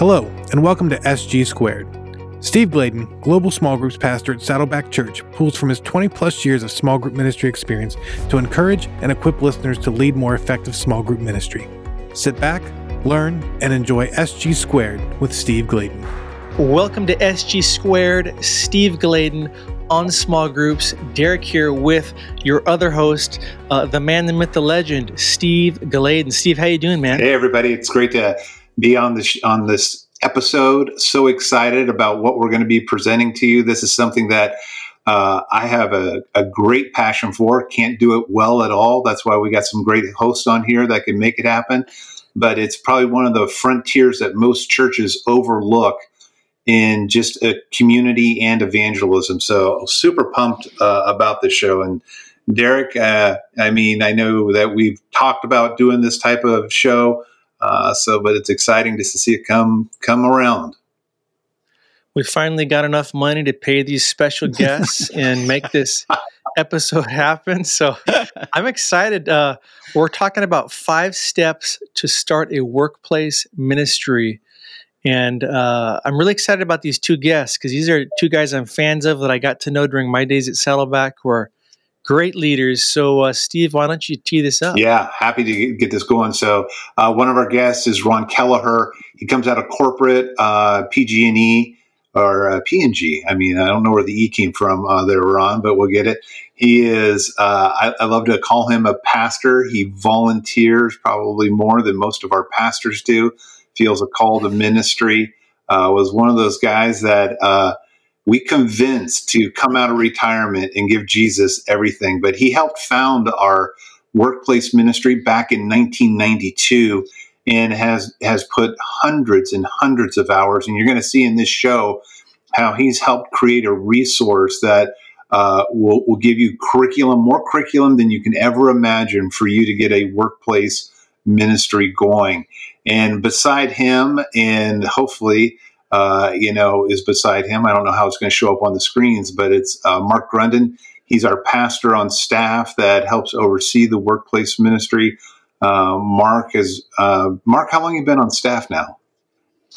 Hello, and welcome to SG Squared. Steve Gladen, Global Small Groups Pastor at Saddleback Church, pulls from his 20 plus years of small group ministry experience to encourage and equip listeners to lead more effective small group ministry. Sit back, learn, and enjoy SG Squared with Steve Gladen. Welcome to SG Squared, Steve Gladen on small groups. Derek here with your other host, uh, the man, the myth, the legend, Steve Gladen. Steve, how you doing, man? Hey, everybody! It's great to be on this on this episode. So excited about what we're going to be presenting to you. This is something that uh, I have a, a, great passion for. Can't do it well at all. That's why we got some great hosts on here that can make it happen. But it's probably one of the frontiers that most churches overlook in just a community and evangelism. So super pumped uh, about this show. And Derek, uh, I mean, I know that we've talked about doing this type of show uh, so, but it's exciting just to see it come come around. We finally got enough money to pay these special guests and make this episode happen. So I'm excited. Uh, we're talking about five steps to start a workplace ministry. And uh, I'm really excited about these two guests because these are two guys I'm fans of that I got to know during my days at Saddleback, where great leaders. So, uh, Steve, why don't you tee this up? Yeah, happy to get this going. So, uh, one of our guests is Ron Kelleher. He comes out of corporate uh, PG&E or uh, P&G. I mean, I don't know where the E came from uh, there, Ron, but we'll get it. He is, uh, I, I, love to call him a pastor. He volunteers probably more than most of our pastors do, feels a call to ministry. was one of those guys that we convinced to come out of retirement and give Jesus everything. But he helped found our workplace ministry back in 1992 and has has put hundreds and hundreds of hours. And you're going to see in this show how he's helped create a resource that uh, will, will give you curriculum, more curriculum than you can ever imagine for you to get a workplace ministry going. And beside him, and hopefully uh, you know, is beside him. I don't know how it's going to show up on the screens, but it's uh, Mark Grunden. He's our pastor on staff that helps oversee the workplace ministry. Uh, Mark is uh, Mark. How long you been on staff now?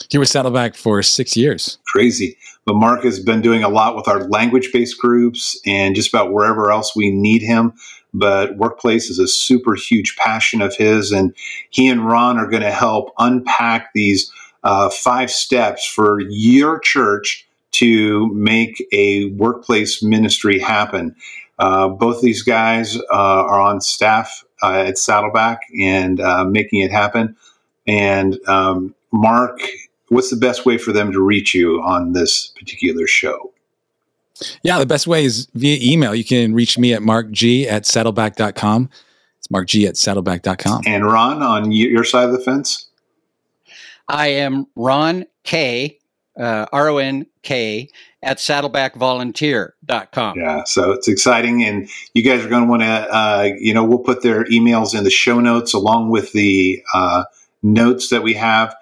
He was Saddleback for six years. Crazy. But Mark has been doing a lot with our language based groups and just about wherever else we need him. But workplace is a super huge passion of his. And he and Ron are going to help unpack these uh, five steps for your church to make a workplace ministry happen. Uh, both these guys uh, are on staff uh, at Saddleback and uh, making it happen. And um, Mark, what's the best way for them to reach you on this particular show? Yeah, the best way is via email. You can reach me at markg at saddleback.com. It's markg at saddleback.com. And Ron, on your side of the fence? I am Ron K, uh, R O N K, at saddlebackvolunteer.com. Yeah, so it's exciting. And you guys are going to want to, uh, you know, we'll put their emails in the show notes along with the uh, notes that we have.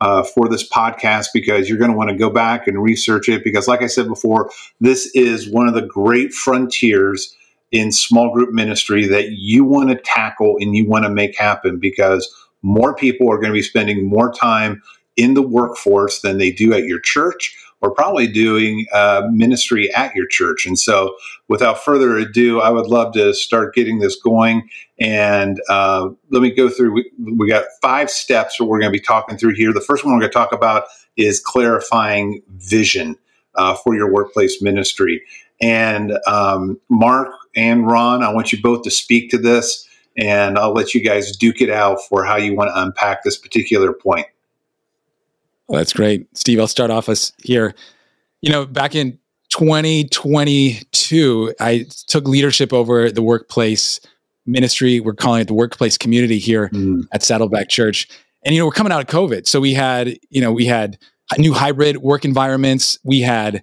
Uh, for this podcast, because you're going to want to go back and research it. Because, like I said before, this is one of the great frontiers in small group ministry that you want to tackle and you want to make happen. Because more people are going to be spending more time in the workforce than they do at your church or probably doing uh, ministry at your church. And so, without further ado, I would love to start getting this going. And uh, let me go through. We, we got five steps that we're going to be talking through here. The first one we're going to talk about is clarifying vision uh, for your workplace ministry. And um, Mark and Ron, I want you both to speak to this and I'll let you guys duke it out for how you want to unpack this particular point. Well, that's great. Steve, I'll start off us here. You know, back in 2022, I took leadership over the workplace ministry. We're calling it the workplace community here mm. at Saddleback Church. And, you know, we're coming out of COVID. So we had, you know, we had new hybrid work environments. We had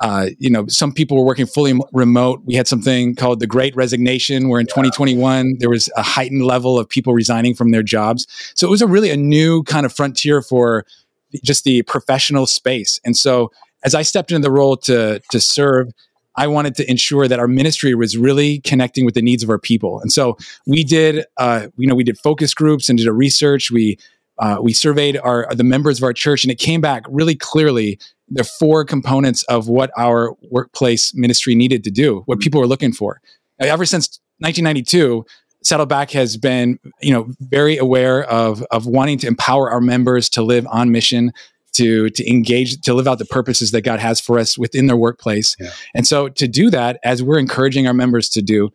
uh, you know, some people were working fully remote. We had something called the Great Resignation, where in 2021 there was a heightened level of people resigning from their jobs. So it was a really a new kind of frontier for just the professional space. And so as I stepped into the role to to serve, I wanted to ensure that our ministry was really connecting with the needs of our people. And so we did, uh, you know, we did focus groups and did a research. We uh, we surveyed our the members of our church, and it came back really clearly the four components of what our workplace ministry needed to do, what people were looking for. Now, ever since 1992, Saddleback has been, you know, very aware of of wanting to empower our members to live on mission, to to engage, to live out the purposes that God has for us within their workplace. Yeah. And so, to do that, as we're encouraging our members to do,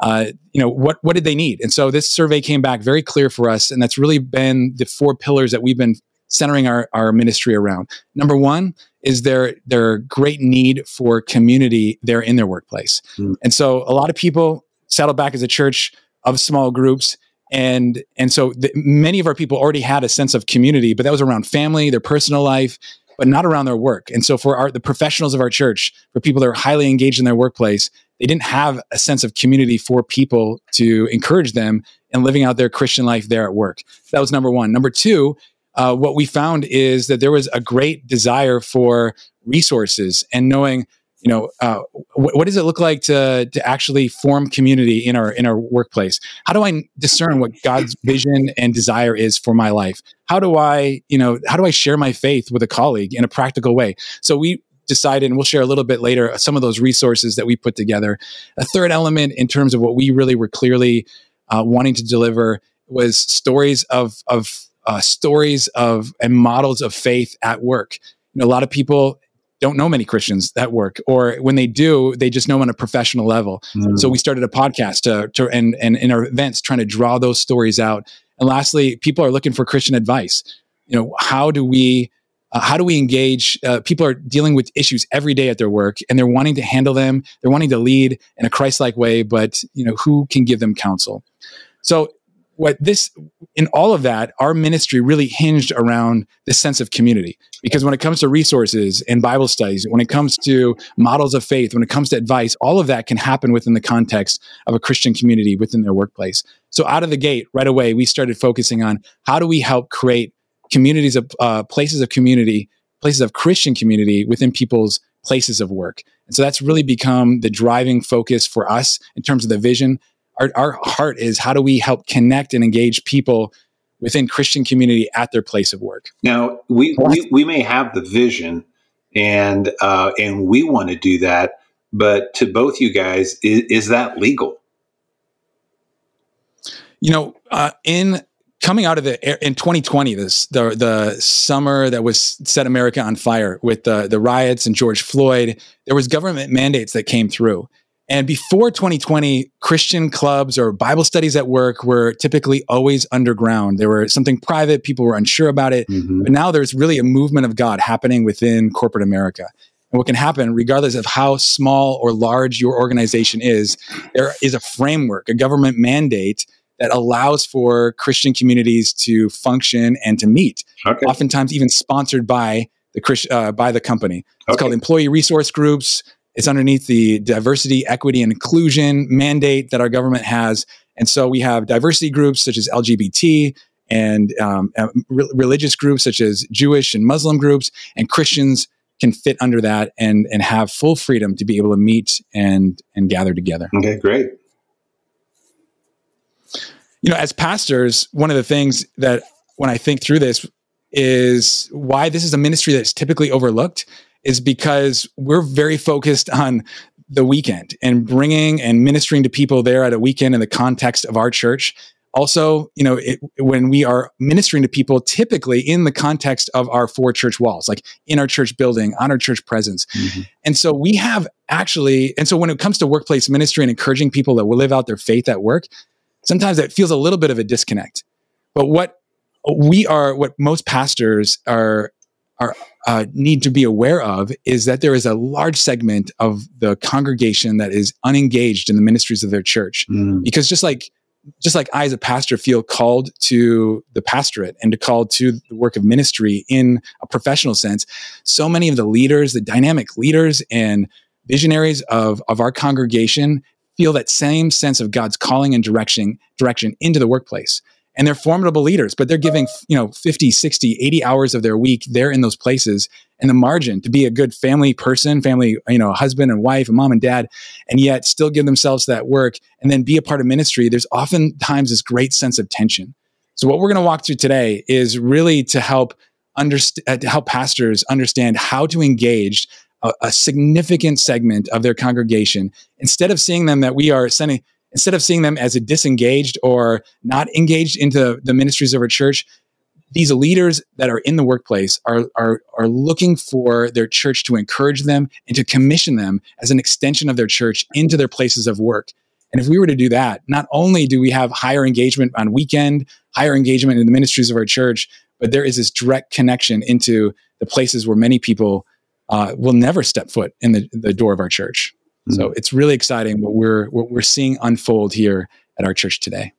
uh, you know, what what did they need? And so, this survey came back very clear for us, and that's really been the four pillars that we've been centering our, our ministry around. Number one is their their great need for community there in their workplace. Mm. And so a lot of people Saddleback as a church of small groups and and so the, many of our people already had a sense of community but that was around family their personal life but not around their work and so for our the professionals of our church for people that are highly engaged in their workplace they didn't have a sense of community for people to encourage them in living out their christian life there at work that was number one number two uh, what we found is that there was a great desire for resources and knowing you know uh, wh- what does it look like to to actually form community in our in our workplace? How do i discern what god's vision and desire is for my life? How do i you know how do i share my faith with a colleague in a practical way? So we decided and we'll share a little bit later some of those resources that we put together. A third element in terms of what we really were clearly uh, wanting to deliver was stories of of uh, stories of and models of faith at work you know, a lot of people don't know many Christians that work, or when they do, they just know on a professional level. Mm. So we started a podcast to, to and, and in our events trying to draw those stories out. And lastly, people are looking for Christian advice. You know, how do we uh, how do we engage? Uh, people are dealing with issues every day at their work, and they're wanting to handle them. They're wanting to lead in a Christ-like way, but you know, who can give them counsel? So what this in all of that our ministry really hinged around this sense of community. Because when it comes to resources and bible studies when it comes to models of faith when it comes to advice all of that can happen within the context of a christian community within their workplace. So out of the gate right away we started focusing on how do we help create communities of uh, places of community places of christian community within people's places of work. And so that's really become the driving focus for us in terms of the vision our, our heart is how do we help connect and engage people within Christian community at their place of work. Now we we, we may have the vision and uh, and we want to do that, but to both you guys, is, is that legal? You know, uh, in coming out of the in 2020, this the the summer that was set America on fire with the the riots and George Floyd, there was government mandates that came through. And before 2020, Christian clubs or Bible studies at work were typically always underground. They were something private, people were unsure about it. Mm-hmm. But now there's really a movement of God happening within corporate America. And what can happen, regardless of how small or large your organization is, there is a framework, a government mandate that allows for Christian communities to function and to meet. Okay. Oftentimes, even sponsored by the uh, by the company. It's okay. called employee resource groups, it's underneath the diversity, equity, and inclusion mandate that our government has. And so we have diversity groups such as LGBT and um, uh, re- religious groups such as Jewish and Muslim groups, and Christians can fit under that and and have full freedom to be able to meet and and gather together. Okay, great. You know, as pastors, one of the things that when I think through this is why this is a ministry that's typically overlooked is because we're very focused on the weekend and bringing and ministering to people there at a weekend in the context of our church. Also, you know, it, when we are ministering to people, typically in the context of our four church walls, like in our church building, on our church presence. Mm-hmm. And so we have actually, and so when it comes to workplace ministry and encouraging people that will live out their faith at work, sometimes it feels a little bit of a disconnect. But what we are, what most pastors are are uh, need to be aware of is that there is a large segment of the congregation that is unengaged in the ministries of their church mm. because just like just like I as a pastor feel called to the pastorate and to called to the work of ministry in a professional sense, so many of the leaders, the dynamic leaders and visionaries of, of our congregation feel that same sense of God's calling and direction direction into the workplace and they're formidable leaders but they're giving you know 50 60 80 hours of their week they're in those places and the margin to be a good family person family you know husband and wife and mom and dad and yet still give themselves that work and then be a part of ministry. There's oftentimes this great sense of tension. So what we're going to walk through today is really to help understand, uh, to help pastors understand how to engage a, a, significant segment of their congregation instead of seeing them that we are sending, instead of seeing them as a disengaged or not engaged into the ministries of our church. These leaders that are in the workplace are, are, are looking for their church to encourage them and to commission them as an extension of their church into their places of work. And if we were to do that, not only do we have higher engagement on weekend, higher engagement in the ministries of our church, but there is this direct connection into the places where many people uh, will never step foot in the, the door of our church. Mm-hmm. So it's really exciting what we're what we're seeing unfold here at our church today.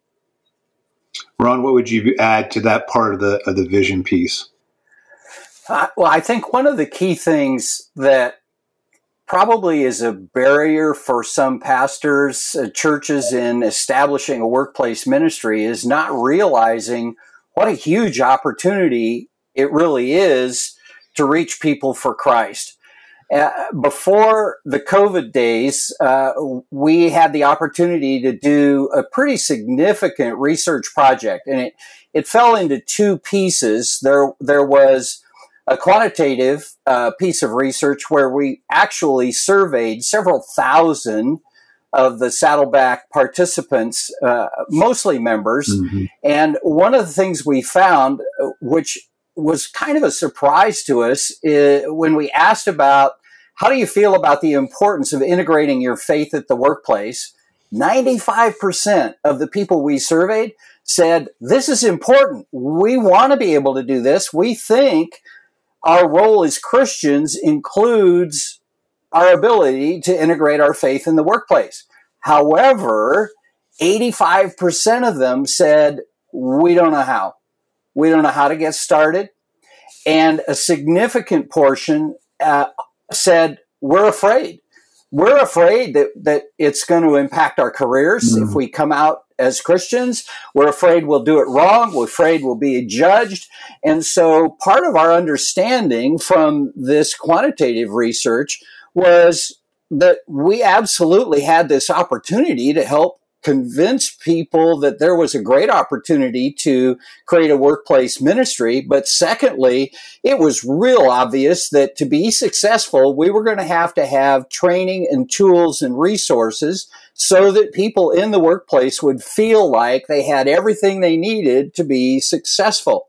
Ron, what would you add to that part of the of the vision piece? Uh, well, I think one of the key things that probably is a barrier for some pastors, uh, churches in establishing a workplace ministry is not realizing what a huge opportunity it really is to reach people for Christ. Uh, before the COVID days, uh, we had the opportunity to do a pretty significant research project, and it, it fell into two pieces. There, there was a quantitative uh, piece of research where we actually surveyed several thousand of the Saddleback participants, uh, mostly members. Mm-hmm. And one of the things we found, uh, which was kind of a surprise to us, uh, when we asked about how do you feel about the importance of integrating your faith at the workplace, 95% of the people we surveyed said, This is important. We want to be able to do this. We think our role as Christians includes our ability to integrate our faith in the workplace. However, 85% of them said, we don't know how. We don't know how to get started. And a significant portion uh, said, we're afraid. We're afraid that, that it's going to impact our careers mm. if we come out as Christians. We're afraid we'll do it wrong. We're afraid we'll be judged. And so part of our understanding from this quantitative research was that we absolutely had this opportunity to help convince people that there was a great opportunity to create a workplace ministry. But secondly, it was real obvious that to be successful, we were going to have to have training and tools and resources so that people in the workplace would feel like they had everything they needed to be successful.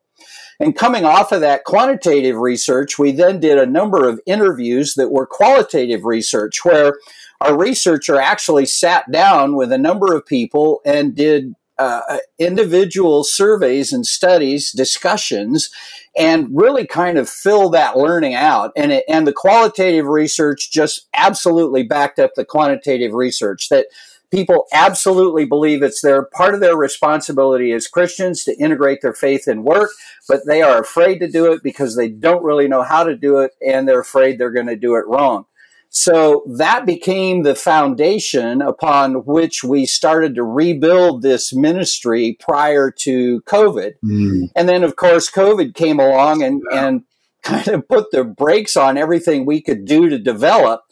And coming off of that quantitative research, we then did a number of interviews that were qualitative research where our researcher actually sat down with a number of people and did uh, individual surveys and studies, discussions, and really kind of fill that learning out. And it, and the qualitative research just absolutely backed up the quantitative research that people absolutely believe it's their part of their responsibility as Christians to integrate their faith in work, but they are afraid to do it because they don't really know how to do it and they're afraid they're going to do it wrong. So that became the foundation upon which we started to rebuild this ministry prior to COVID. Mm. And then, of course, COVID came along and, and kind of put the brakes on everything we could do to develop.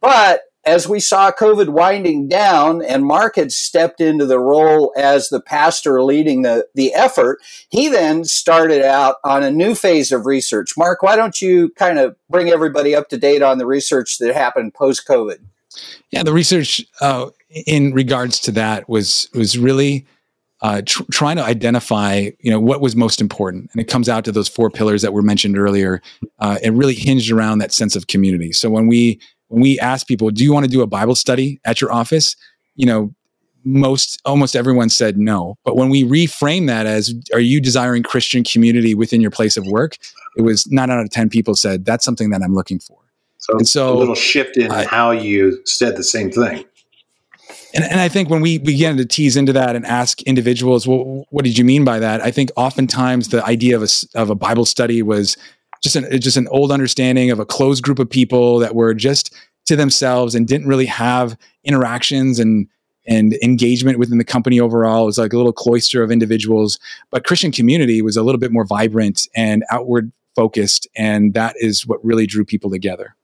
But as we saw COVID winding down and Mark had stepped into the role as the pastor leading the, the effort, he then started out on a new phase of research. Mark, why don't you kind of bring everybody up to date on the research that happened post COVID? Yeah, the research uh, in regards to that was was really uh, tr- trying to identify, you know, what was most important, and it comes out to those four pillars that were mentioned earlier. Uh, it really hinged around that sense of community. So when we when we ask people, do you want to do a Bible study at your office? You know, most almost everyone said no. But when we reframe that as are you desiring Christian community within your place of work? It was nine out of ten people said that's something that I'm looking for. So, and so a little shift in how you said the same thing. And, and I think when we begin to tease into that and ask individuals, well, what did you mean by that? I think oftentimes the idea of a, of a Bible study was just an just an old understanding of a closed group of people that were just to themselves and didn't really have interactions and and engagement within the company overall. It was like a little cloister of individuals. But Christian community was a little bit more vibrant and outward focused, and that is what really drew people together.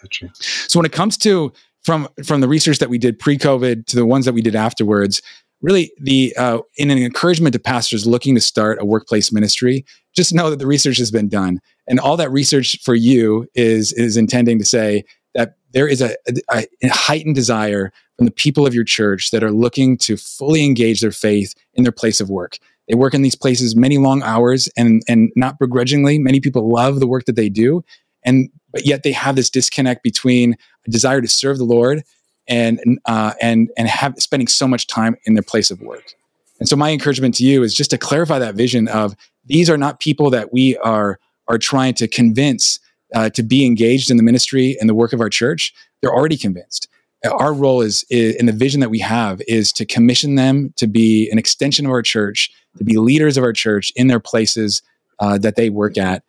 Gotcha. So when it comes to from from the research that we did pre-COVID to the ones that we did afterwards, really the uh, in an encouragement to pastors looking to start a workplace ministry just know that the research has been done. And all that research for you is is intending to say that there is a, a, a heightened desire from the people of your church that are looking to fully engage their faith in their place of work. They work in these places many long hours and and not begrudgingly. Many people love the work that they do. And but yet they have this disconnect between a desire to serve the lord and uh, and and have spending so much time in their place of work. And so my encouragement to you is just to clarify that vision of these are not people that we are are trying to convince uh, to be engaged in the ministry and the work of our church. They're already convinced. Our role is, is and the vision that we have is to commission them to be an extension of our church, to be leaders of our church in their places uh, that they work at,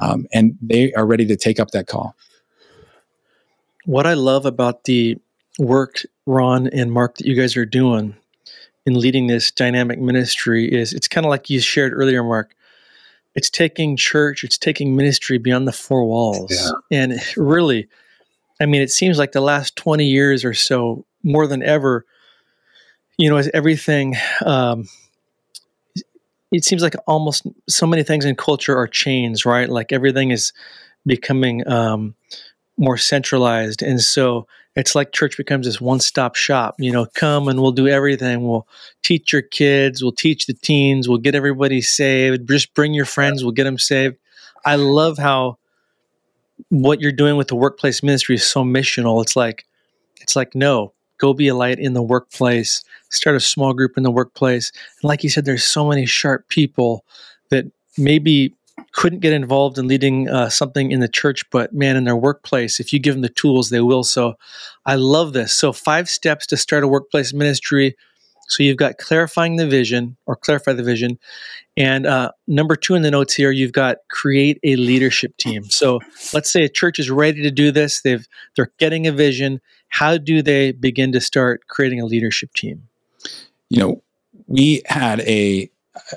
um, and they are ready to take up that call. What I love about the work, Ron and Mark, that you guys are doing in leading this dynamic ministry is it's kind of like you shared earlier, Mark. It's taking church, it's taking ministry beyond the four walls. Yeah. And really, I mean, it seems like the last 20 years or so, more than ever, you know, as everything, um, it seems like almost so many things in culture are chains, right? Like everything is becoming um, more centralized. And so it's like church becomes this one stop shop. You know, come and we'll do everything. We'll teach your kids, we'll teach the teens, we'll get everybody saved. Just bring your friends, we'll get them saved. I love how what you're doing with the workplace ministry is so missional. It's like, it's like, no, go be a light in the workplace, start a small group in the workplace. And like you said, there's so many sharp people that maybe couldn't get involved in leading uh, something in the church, but man, in their workplace, if you give them the tools, they will. So I love this. So, five steps to start a workplace ministry. So, you've got clarifying the vision or clarify the vision. And uh, number two in the notes here, you've got create a leadership team. So, let's say a church is ready to do this, they've, they're getting a vision. How do they begin to start creating a leadership team? You know, we had a,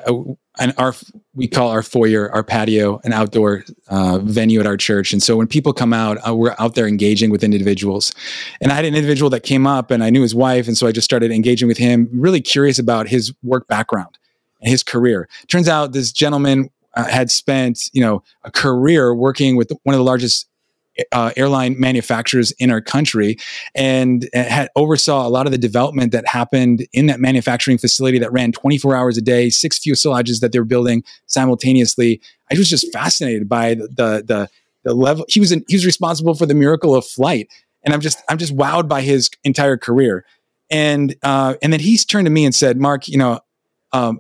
a and our we call our foyer our patio an outdoor uh, venue at our church. And so when people come out uh, we're out there engaging with individuals. And i had an individual that came up and i knew his wife. And so i just started engaging with him really curious about his work background and his career. Turns out this gentleman uh, had spent you know a career working with one of the largest uh, airline manufacturers in our country and had oversaw a lot of the development that happened in that manufacturing facility that ran 24 hours a day, six fuselages that they were building simultaneously. I was just fascinated by the the the, the level. He was in, he was responsible for the miracle of flight, and I'm just I'm just wowed by his entire career. And uh, and then he's turned to me and said, Mark, you know, um,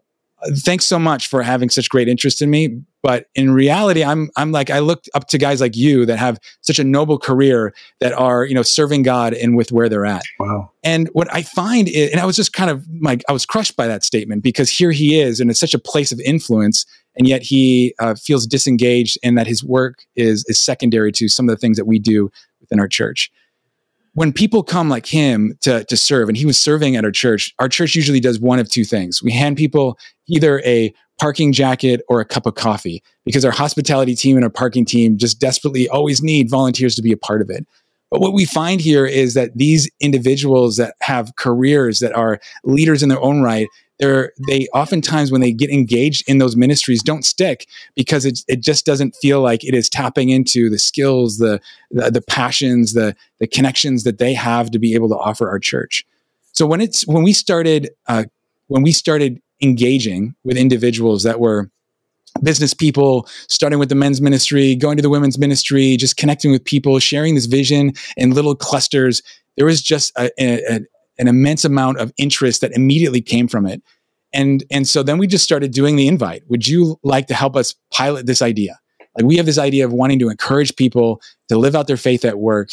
thanks so much for having such great interest in me but in reality i'm i'm like i look up to guys like you that have such a noble career that are you know serving god and with where they're at. Wow. And what i find is, and i was just kind of like i was crushed by that statement because here he is and it's such a place of influence and yet he uh, feels disengaged and that his work is is secondary to some of the things that we do within our church when people come like him to, to serve, and he was serving at our church, our church usually does one of two things. We hand people either a parking jacket or a cup of coffee because our hospitality team and our parking team just desperately always need volunteers to be a part of it. But what we find here is that these individuals that have careers that are leaders in their own right, they're they oftentimes when they get engaged in those ministries don't stick because it, it just doesn't feel like it is tapping into the skills the, the the passions the the connections that they have to be able to offer our church. So when it's when we started uh, when we started engaging with individuals that were business people, starting with the men's ministry, going to the women's ministry, just connecting with people, sharing this vision in little clusters. There was just a, a, an immense amount of interest that immediately came from it. And, and so then we just started doing the invite. Would you like to help us pilot this idea? Like we have this idea of wanting to encourage people to live out their faith at work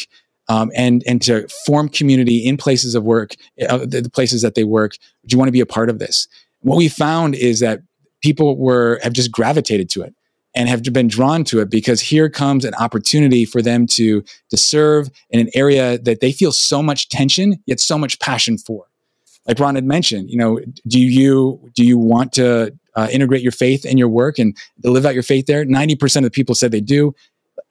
um, and, and to form community in places of work, uh, the, the places that they work. Would you want to be a part of this? What we found is that people were, have just gravitated to it and have been drawn to it because here comes an opportunity for them to to serve in an area that they feel so much tension yet so much passion for. Like ron had mentioned you know do you do you want to uh, integrate your faith in your work and live out your faith there? 90% of the people said they do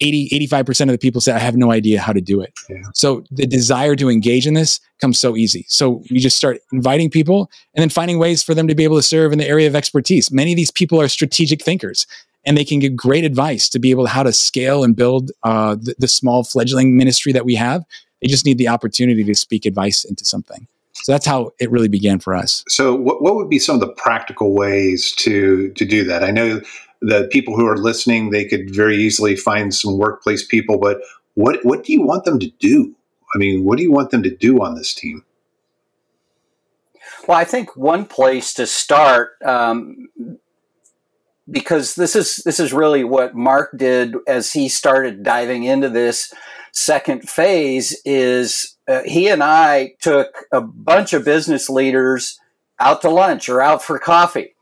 80, 85% of the people say, I have no idea how to do it. Yeah. So the desire to engage in this comes so easy. So you just start inviting people and then finding ways for them to be able to serve in the area of expertise. Many of these people are strategic thinkers and they can give great advice to be able to how to scale and build uh, the, the small fledgling ministry that we have. They just need the opportunity to speak advice into something. So that's how it really began for us. So, what, what would be some of the practical ways to to do that? I know the people who are listening they could very easily find some workplace people, but what what do you want them to do? I mean, what do you want them to do on this team? Well, I think one place to start, um, because this is this is really what Mark did as he started diving into this second phase, is uh, he and I took a bunch of business leaders out to lunch or out for coffee.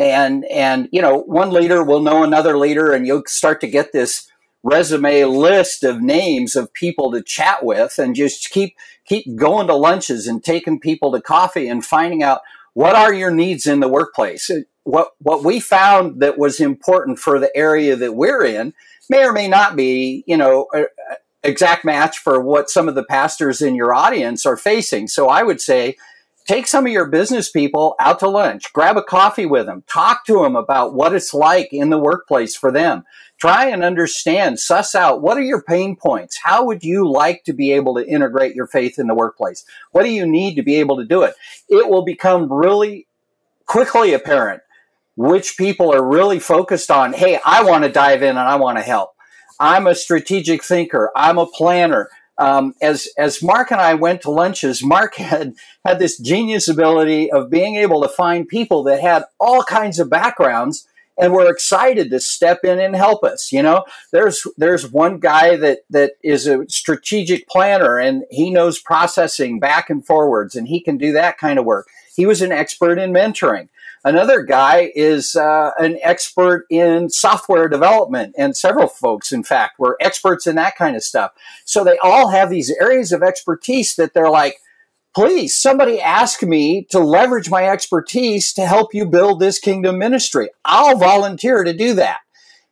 And, and, you know, one leader will know another leader and you'll start to get this resume list of names of people to chat with and just keep, keep going to lunches and taking people to coffee and finding out what are your needs in the workplace. What, what we found that was important for the area that we're in may or may not be, you know, exact match for what some of the pastors in your audience are facing. So I would say take some of your business people out to lunch, grab a coffee with them, talk to them about what it's like in the workplace for them. Try and understand, suss out what are your pain points? How would you like to be able to integrate your faith in the workplace? What do you need to be able to do it? It will become really quickly apparent which people are really focused on, hey, I want to dive in and I want to help I'm a strategic thinker. I'm a planner. Um, as as Mark and I went to lunches, Mark had had this genius ability of being able to find people that had all kinds of backgrounds and were excited to step in and help us. You know, there's there's one guy that that is a strategic planner and he knows processing back and forwards and he can do that kind of work. He was an expert in mentoring. Another guy is uh, an expert in software development, and several folks, in fact, were experts in that kind of stuff. So they all have these areas of expertise that they're like, please, somebody ask me to leverage my expertise to help you build this kingdom ministry. I'll volunteer to do that.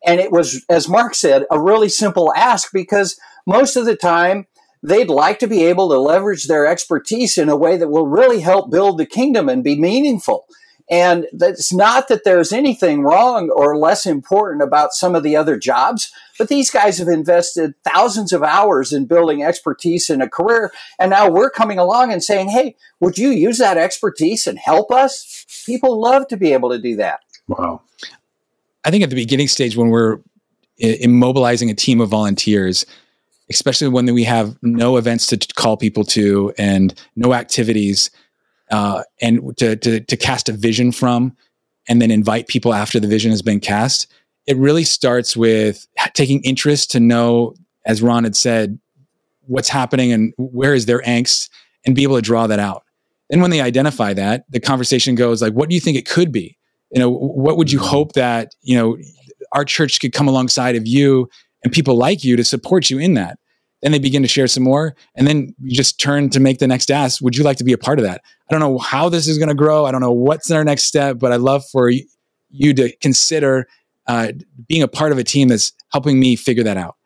And it was, as Mark said, a really simple ask because most of the time, they'd like to be able to leverage their expertise in a way that will really help build the kingdom and be meaningful. And it's not that there's anything wrong or less important about some of the other jobs, but these guys have invested thousands of hours in building expertise in a career. And now we're coming along and saying, Hey, would you use that expertise and help us? People love to be able to do that. Wow. I think at the beginning stage, when we're immobilizing a team of volunteers, especially when we have no events to call people to and no activities, uh, and to, to, to cast a vision from and then invite people after the vision has been cast it really starts with taking interest to know as ron had said what's happening and where is their angst and be able to draw that out. Then when they identify that the conversation goes like what do you think it could be? You know what would you hope that you know our church could come alongside of you and people like you to support you in that then they begin to share some more. And then you just turn to make the next ask. Would you like to be a part of that? I don't know how this is going to grow. I don't know what's our next step, but I'd love for you to consider uh, being a part of a team that's helping me figure that out.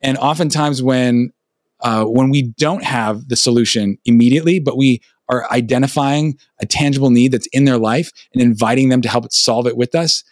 And oftentimes when uh, when we don't have the solution immediately, but we are identifying a tangible need that's in their life and inviting them to help solve it with us,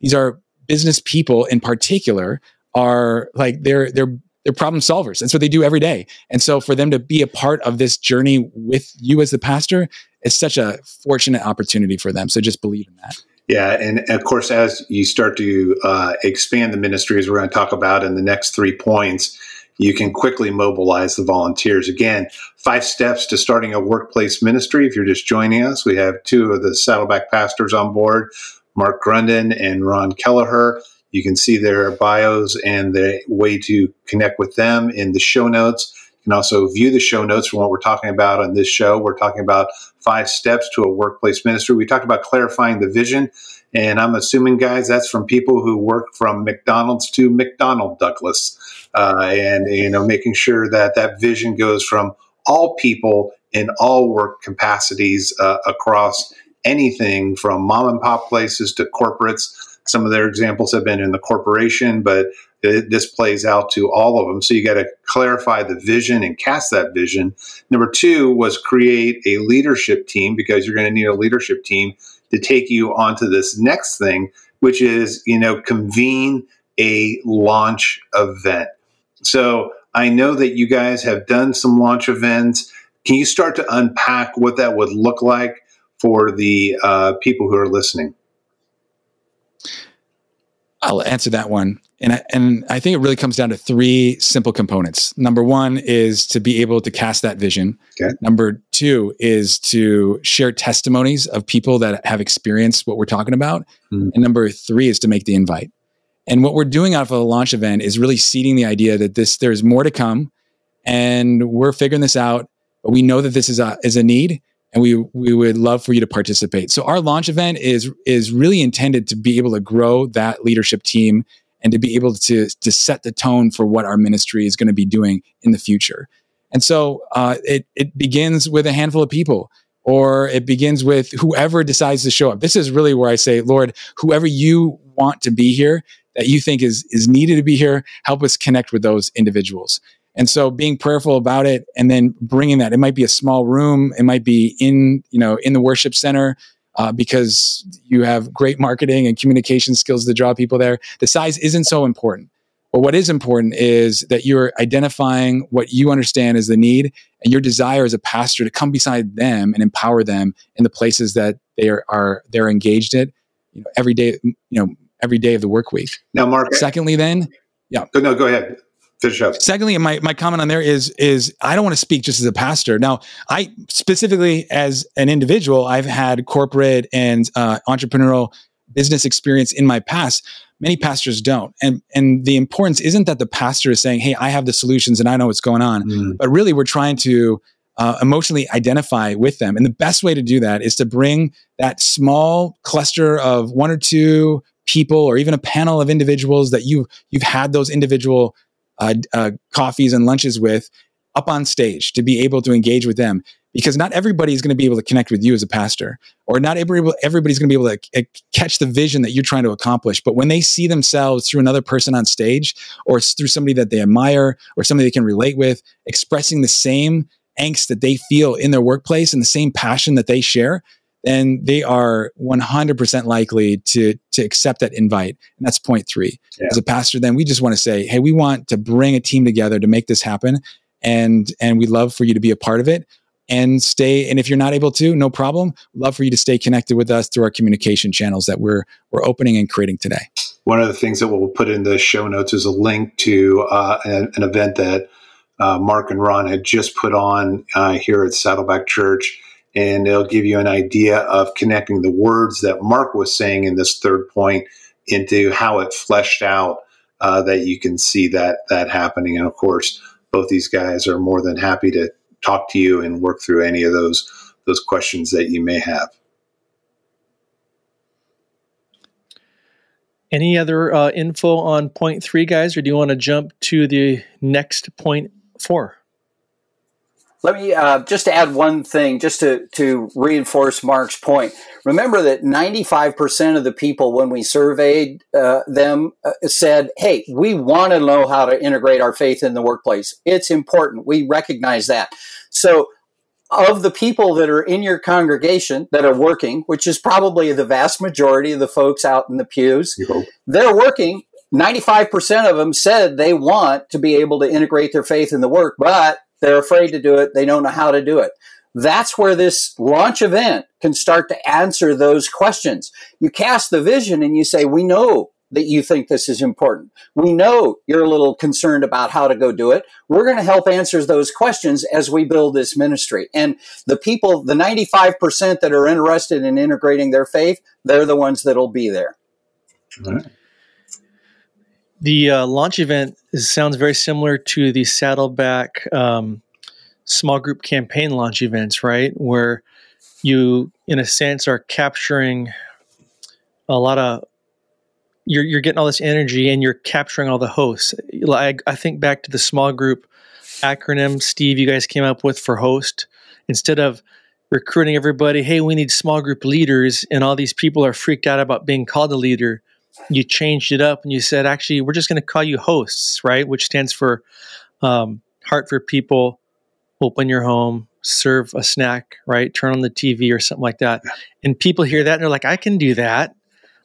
these are business people in particular are like they're they're they're problem solvers. That's what they do every day. And so for them to be a part of this journey with you as the pastor is such a fortunate opportunity for them. So just believe in that. Yeah, and of course, as you start to uh, expand the ministry, as we're going to talk about in the next three points, you can quickly mobilize the volunteers. Again, five steps to starting a workplace ministry. If you're just joining us, we have two of the Saddleback pastors on board, Mark Grunden and Ron Kelleher. You can see their bios and the way to connect with them in the show notes. You can also view the show notes from what we're talking about on this show. We're talking about five steps to a workplace ministry. We talked about clarifying the vision. And I'm assuming, guys, that's from people who work from McDonald's to McDonnell Douglas, uh, and you know, making sure that that vision goes from all people in all work capacities uh, across anything from mom and pop places to corporates some of their examples have been in the corporation, but it, this plays out to all of them. So you got to clarify the vision and cast that vision. Number two was create a leadership team because you're going to need a leadership team to take you onto this next thing, which is, you know, convene a launch event. So I know that you guys have done some launch events. Can you start to unpack what that would look like for the uh, people who are listening? I'll answer that one. And I, and I think it really comes down to three simple components. Number one is to be able to cast that vision. Okay. Number two is to share testimonies of people that have experienced what we're talking about. Mm. And number three is to make the invite. And what we're doing out of the launch event is really seeding the idea that this there's more to come, and we're figuring this out. But we know that this is a is a need, and we we would love for you to participate. So our launch event is is really intended to be able to grow that leadership team and to be able to to set the tone for what our ministry is going to be doing in the future. And so uh, it it begins with a handful of people, or it begins with whoever decides to show up. This is really where I say, Lord, whoever you want to be here, that you think is is needed to be here, help us connect with those individuals. And so being prayerful about it and then bringing that, it might be a small room, it might be in, you know, in the worship center uh, because you have great marketing and communication skills to draw people there. The size isn't so important. But what is important is that you're identifying what you understand as the need and your desire as a pastor to come beside them and empower them in the places that they are, are they're engaged in, you know, every day, you know, every day of the work week. Now, Mark. Secondly, then, yeah. No, go ahead finish up. Secondly, my, my comment on there is is I don't want to speak just as a pastor. Now, I specifically as an individual, I've had corporate and uh, entrepreneurial business experience in my past. Many pastors don't, and and the importance isn't that the pastor is saying, "Hey, I have the solutions and I know what's going on," mm. but really we're trying to uh, emotionally identify with them. And the best way to do that is to bring that small cluster of one or two people, or even a panel of individuals that you you've had those individual uh, uh, coffees and lunches with up on stage to be able to engage with them. Because not everybody is going to be able to connect with you as a pastor or not everybody, everybody's going to be able to catch the vision that you're trying to accomplish. But when they see themselves through another person on stage or through somebody that they admire or somebody they can relate with expressing the same angst that they feel in their workplace and the same passion that they share then they are 100% likely to, to accept that invite. And that's point three. Yeah. As a pastor, then we just want to say, hey, we want to bring a team together to make this happen. And, and we'd love for you to be a part of it and stay. And if you're not able to, no problem. Love for you to stay connected with us through our communication channels that we're, we're opening and creating today. One of the things that we'll put in the show notes is a link to uh, an, an, event that uh, Mark and Ron had just put on uh, here at Saddleback Church and it'll give you an idea of connecting the words that Mark was saying in this third point into how it fleshed out uh, that you can see that that happening. And of course, both these guys are more than happy to talk to you and work through any of those those questions that you may have. Any other uh, info on point three, guys, or do you want to jump to the next point four? Let me uh, just add one thing, just to, to reinforce Mark's point. Remember that 95% of the people, when we surveyed uh, them, uh, said, Hey, we want to know how to integrate our faith in the workplace. It's important. We recognize that. So, of the people that are in your congregation that are working, which is probably the vast majority of the folks out in the pews, they're working 95% of them said they want to be able to integrate their faith in the work, but they're afraid to do it. They don't know how to do it. That's where this launch event can start to answer those questions. You cast the vision and you say, we know that you think this is important. We know you're a little concerned about how to go do it. We're going to help answer those questions as we build this ministry. And the people, the 95% that are interested in integrating their faith, they're the ones that'll be there. The uh, launch event is, sounds very similar to the Saddleback um, small group campaign launch events, right? Where you, in a sense, are capturing a lot of you're you're getting all this energy and you're capturing all the hosts. Like I think back to the small group acronym Steve you guys came up with for host instead of recruiting everybody, hey, we need small group leaders and all these people are freaked out about being called a leader you changed it up and you said, actually, we're just going to call you hosts, right? Which stands for um, Heart for People, Open Your Home, Serve a Snack, right? Turn on the TV or something like that. And people hear that and they're like, I can do that.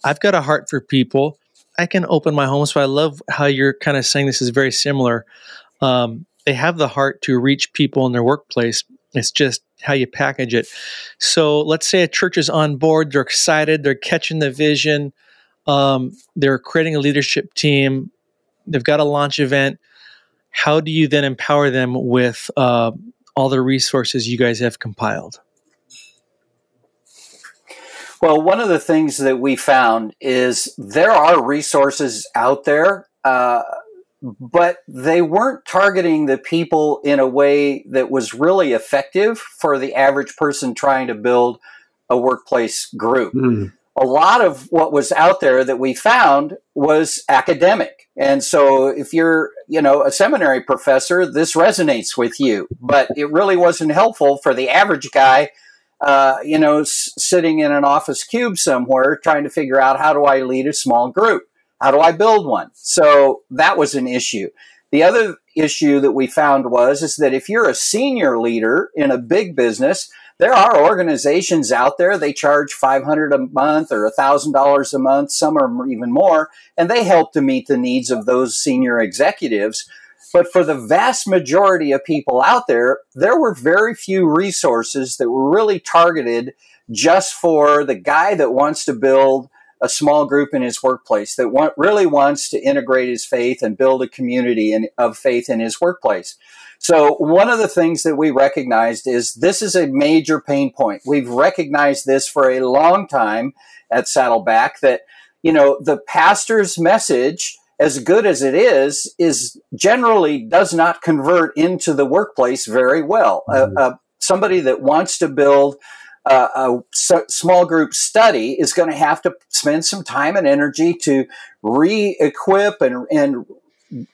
I've got a heart for people. I can open my home. So I love how you're kind of saying this is very similar. Um, they have the heart to reach people in their workplace. It's just how you package it. So let's say a church is on board, they're excited, they're catching the vision, um, they're creating a leadership team, they've got a launch event. How do you then empower them with uh, all the resources you guys have compiled? Well, one of the things that we found is there are resources out there, uh, but they weren't targeting the people in a way that was really effective for the average person trying to build a workplace group. Mm. A lot of what was out there that we found was academic. And so if you're, you know, a seminary professor, this resonates with you, but it really wasn't helpful for the average guy uh, you know, s- sitting in an office cube somewhere trying to figure out how do I lead a small group? How do I build one? So that was an issue. The other issue that we found was is that if you're a senior leader in a big business, there are organizations out there they charge 500 a month or $1000 a month some are even more and they help to meet the needs of those senior executives but for the vast majority of people out there, there were very few resources that were really targeted just for the guy that wants to build a small group in his workplace, that want, really wants to integrate his faith and build a community in, of faith in his workplace. So one of the things that we recognized is this is a major pain point. We've recognized this for a long time at Saddleback that, you know, the pastor's message as good as it is, is generally does not convert into the workplace very well. Mm-hmm. Uh, uh, somebody that wants to build uh, a s- small group study is going to have to spend some time and energy to re-equip and, and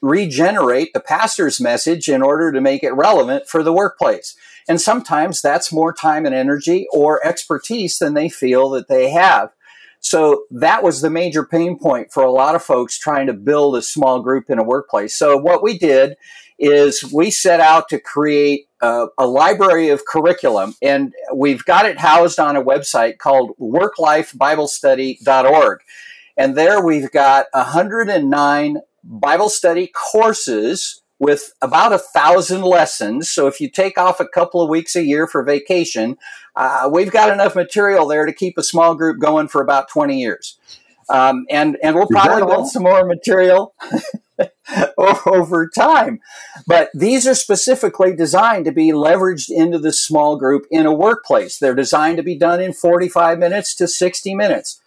regenerate the pastor's message in order to make it relevant for the workplace. And sometimes that's more time and energy or expertise than they feel that they have. So that was the major pain point for a lot of folks trying to build a small group in a workplace. So what we did is we set out to create a, a, library of curriculum and we've got it housed on a website called worklifebiblestudy.org. And there we've got 109 Bible study courses with about a thousand lessons. So if you take off a couple of weeks a year for vacation, uh, we've got enough material there to keep a small group going for about 20 years. Um, and, and we'll probably build some more material over time. But these are specifically designed to be leveraged into the small group in a workplace. They're designed to be done in 45 minutes to 60 minutes.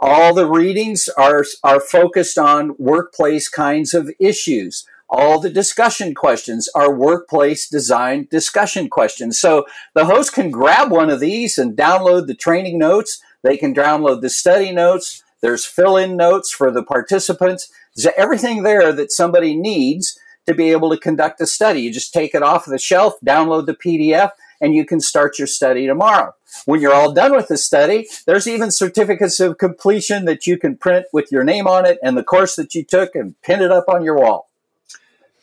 All the readings are, are focused on workplace kinds of issues all the discussion questions are workplace design discussion questions. So the host can grab one of these and download the training notes. They can download the study notes. There's fill in notes for the participants. There's everything there that somebody needs to be able to conduct a study. You just take it off the shelf, download the PDF, and you can start your study tomorrow. When you're all done with the study, there's even certificates of completion that you can print with your name on it and the course that you took and pin it up on your wall.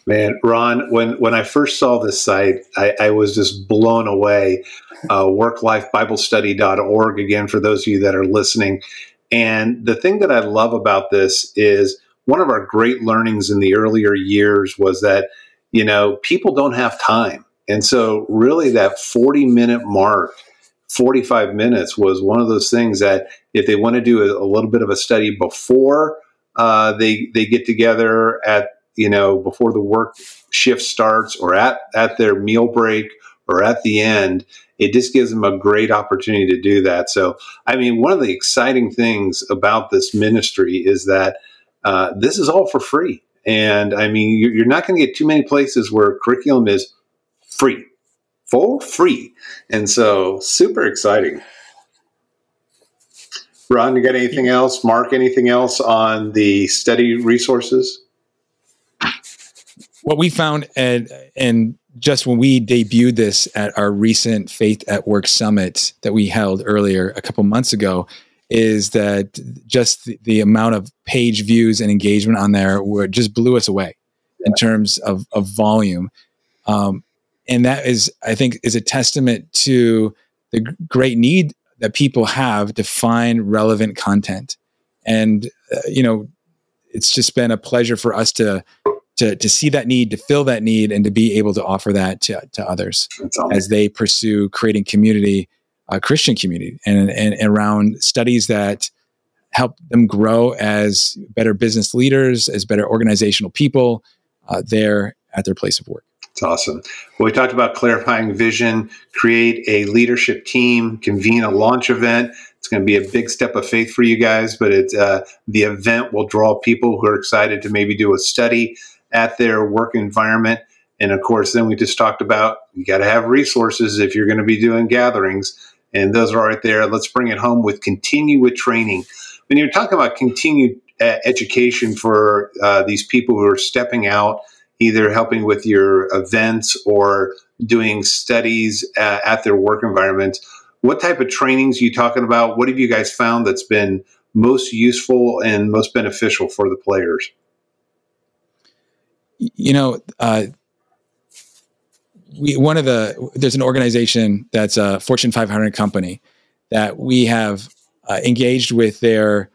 Man, Ron, when, when I first saw this site, I, I was just blown away. Uh, worklifebiblestudy.org, again, for those of you that are listening. And the thing that I love about this is one of our great learnings in the earlier years was that, you know, people don't have time. And so, really, that 40 minute mark, 45 minutes was one of those things that if they want to do a, a little bit of a study before uh, they, they get together at you know, before the work shift starts or at, at their meal break or at the end, it just gives them a great opportunity to do that. So, I mean, one of the exciting things about this ministry is that uh, this is all for free. And I mean, you're not going to get too many places where curriculum is free, for free. And so, super exciting. Ron, you got anything else? Mark, anything else on the study resources? what we found and and just when we debuted this at our recent faith at work summit that we held earlier a couple months ago is that just the, the, amount of page views and engagement on there were just blew us away in terms of, of volume. Um, and that is, I think, is a testament to the great need that people have to find relevant content. And, uh, you know, it's just been a pleasure for us to, to, to see that need, to fill that need, and to be able to offer that to, to others awesome. as they pursue creating community, uh, Christian community, and, and, and around studies that help them grow as better business leaders, as better organizational people uh, there at their place of work. It's awesome. Well, we talked about clarifying vision, create a leadership team, convene a launch event. It's going to be a big step of faith for you guys, but it's uh, the event will draw people who are excited to maybe do a study at their work environment. And of course, then we just talked about you got to have resources if you're going to be doing gatherings, and those are right there. Let's bring it home with continue with training. When you're talking about continued uh, education for uh, these people who are stepping out either helping with your events or doing studies at, at their work environment. What type of trainings are you talking about? What have you guys found that's been most useful and most beneficial for the players? You know, uh, we one of the there's an organization that's a Fortune 500 company that we have uh, engaged with their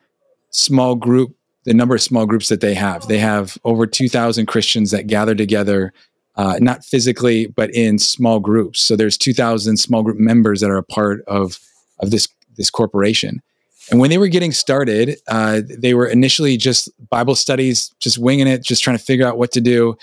small group the number of small groups that they have. They have over 2,000 Christians that gather together, uh, not physically, but in small groups. So there's 2,000 small group members that are a part of, of this, this corporation. And when they were getting started, uh, they were initially just Bible studies, just winging it, just trying to figure out what to do.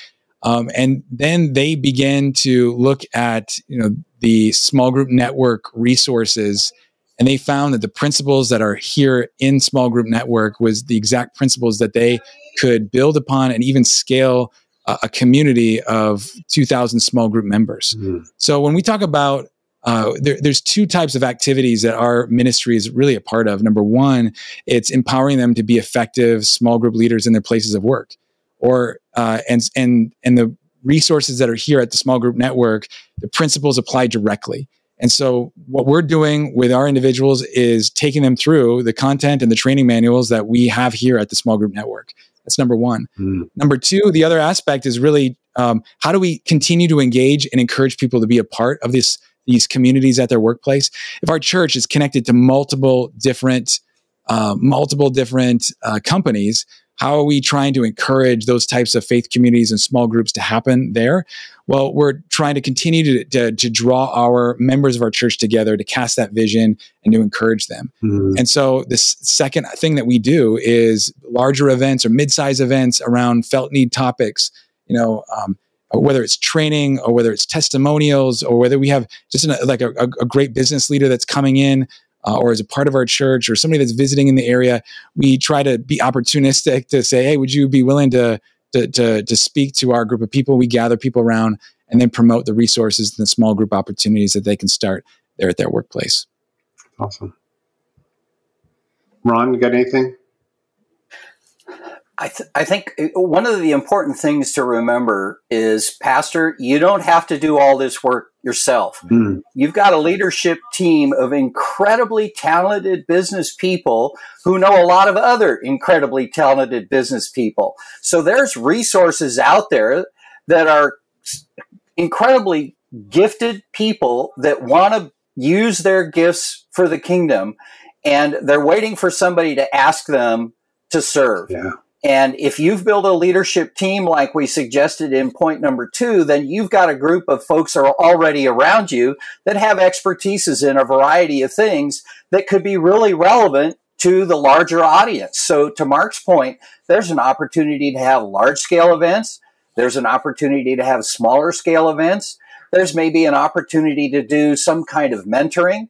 Um, and then they began to look at you know the small group network resources and they found that the principles that are here in small group network was the exact principles that they could build upon and even scale a, a community of 2000 small group members mm-hmm. so when we talk about uh, there, there's two types of activities that our ministry is really a part of. Number one, it's empowering them to be effective small group leaders in their places of work, or uh, and and and the resources that are here at the small group network, the principles apply directly. And so, what we're doing with our individuals is taking them through the content and the training manuals that we have here at the Small Group Network. That's number one. Mm. Number two, the other aspect is really um, how do we continue to engage and encourage people to be a part of this these communities at their workplace? If our church is connected to multiple different uh, multiple different uh, companies, how are we trying to encourage those types of faith communities and small groups to happen there? Well, we're trying to continue to, to, to draw our members of our church together to cast that vision and to encourage them. Mm-hmm. And so, this second thing that we do is larger events or mid-size events around felt need topics. You know, um, whether it's training or whether it's testimonials or whether we have just an, like a, a, great business leader that's coming in uh, or as a part of our church or somebody that's visiting in the area, we try to be opportunistic to say, hey, would you be willing to, to, to, to speak to our group of people? We gather people around and then promote the resources and the small group opportunities that they can start there at their workplace. Awesome. Ron, you got anything? I, th- I think uh, one of the important things to remember is, Pastor, you don't have to do all this work yourself. Mm. You've got a leadership team of incredibly talented business people who know a lot of other incredibly talented business people. So there's resources out there that are incredibly gifted people that want to use their gifts for the kingdom and they're waiting for somebody to ask them to serve. Yeah. And if you've built a leadership team like we suggested in point number two, then you've got a group of folks that are already around you that have expertises in a variety of things that could be really relevant to the larger audience. So to Mark's point, there's an opportunity to have large scale events. There's an opportunity to have smaller scale events. There's maybe an opportunity to do some kind of mentoring.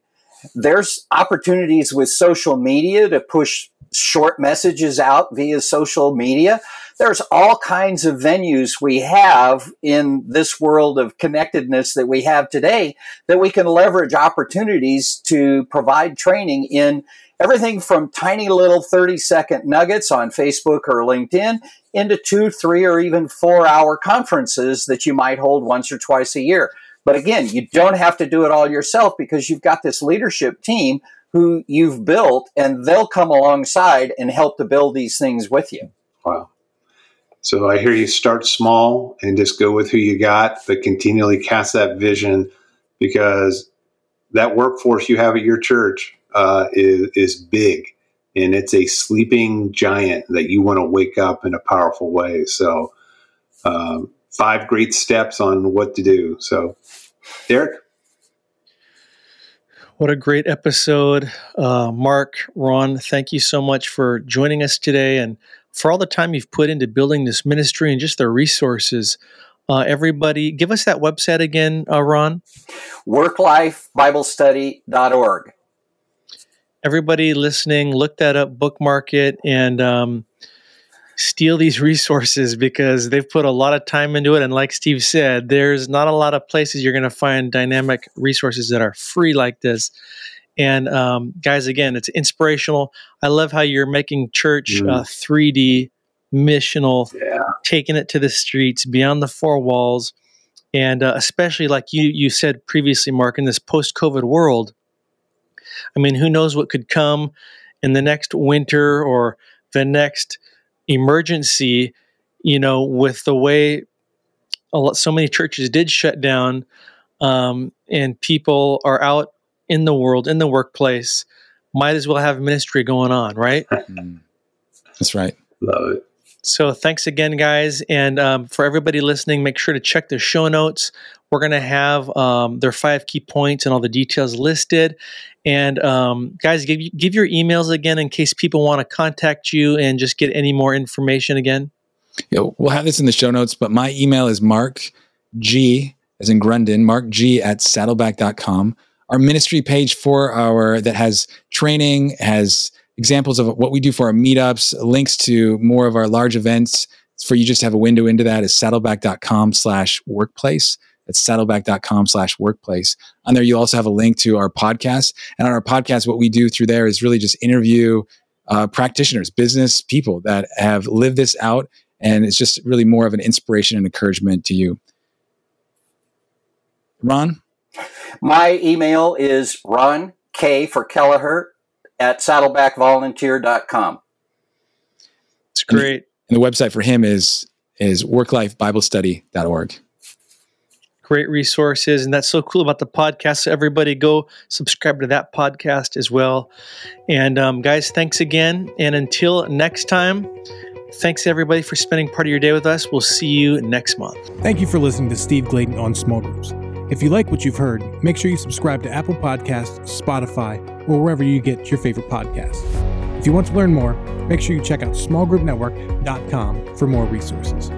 There's opportunities with social media to push short messages out via social media. There's all kinds of venues we have in this world of connectedness that we have today that we can leverage opportunities to provide training in everything from tiny little 30 second nuggets on Facebook or LinkedIn into two, three, or even four hour conferences that you might hold once or twice a year. But again, you don't have to do it all yourself because you've got this leadership team who you've built, and they'll come alongside and help to build these things with you. Wow. So I hear you start small and just go with who you got, but continually cast that vision because that workforce you have at your church uh, is, is big and it's a sleeping giant that you want to wake up in a powerful way. So, um, five great steps on what to do. So, Derek. What a great episode. Uh, Mark, Ron, thank you so much for joining us today and for all the time you've put into building this ministry and just the resources. Uh, everybody, give us that website again, uh, Ron. WorkLifeBibleStudy.org. Everybody listening, look that up, bookmark it, and um, steal these resources because they've put a lot of time into it. And like Steve said, there's not a lot of places you're going to find dynamic resources that are free like this. And um, guys, again, it's inspirational. I love how you're making church mm. uh, 3D missional, yeah. taking it to the streets, beyond the four walls, and uh, especially like you you said previously, Mark, in this post-COVID world. I mean, who knows what could come in the next winter or the next emergency? You know, with the way a lot, so many churches did shut down, um, and people are out in the world, in the workplace, might as well have ministry going on, right? Mm. That's right. Love it. So thanks again, guys. And um, for everybody listening, make sure to check the show notes. We're going to have um, their five key points and all the details listed. And um, guys, give, give your emails again in case people want to contact you and just get any more information again. Yeah, we'll have this in the show notes, but my email is mark g as in Grunden, mark g at saddleback.com our ministry page for our that has training, has examples of what we do for our meetups, links to more of our large events for you just to have a window into that is saddleback.com slash workplace. That's saddleback.com slash workplace. On there, you also have a link to our podcast. And on our podcast, what we do through there is really just interview uh, practitioners, business people that have lived this out. And it's just really more of an inspiration and encouragement to you. Ron? My email is Ron K for Kelleher at saddlebackvolunteer.com. It's great. And the website for him is is worklifebiblestudy.org. Great resources. And that's so cool about the podcast. So everybody go subscribe to that podcast as well. And um, guys, thanks again. And until next time, thanks everybody for spending part of your day with us. We'll see you next month. Thank you for listening to Steve Gladen on Small Groups. If you like what you've heard, make sure you subscribe to Apple Podcasts, Spotify, or wherever you get your favorite podcasts. If you want to learn more, make sure you check out smallgroupnetwork.com for more resources.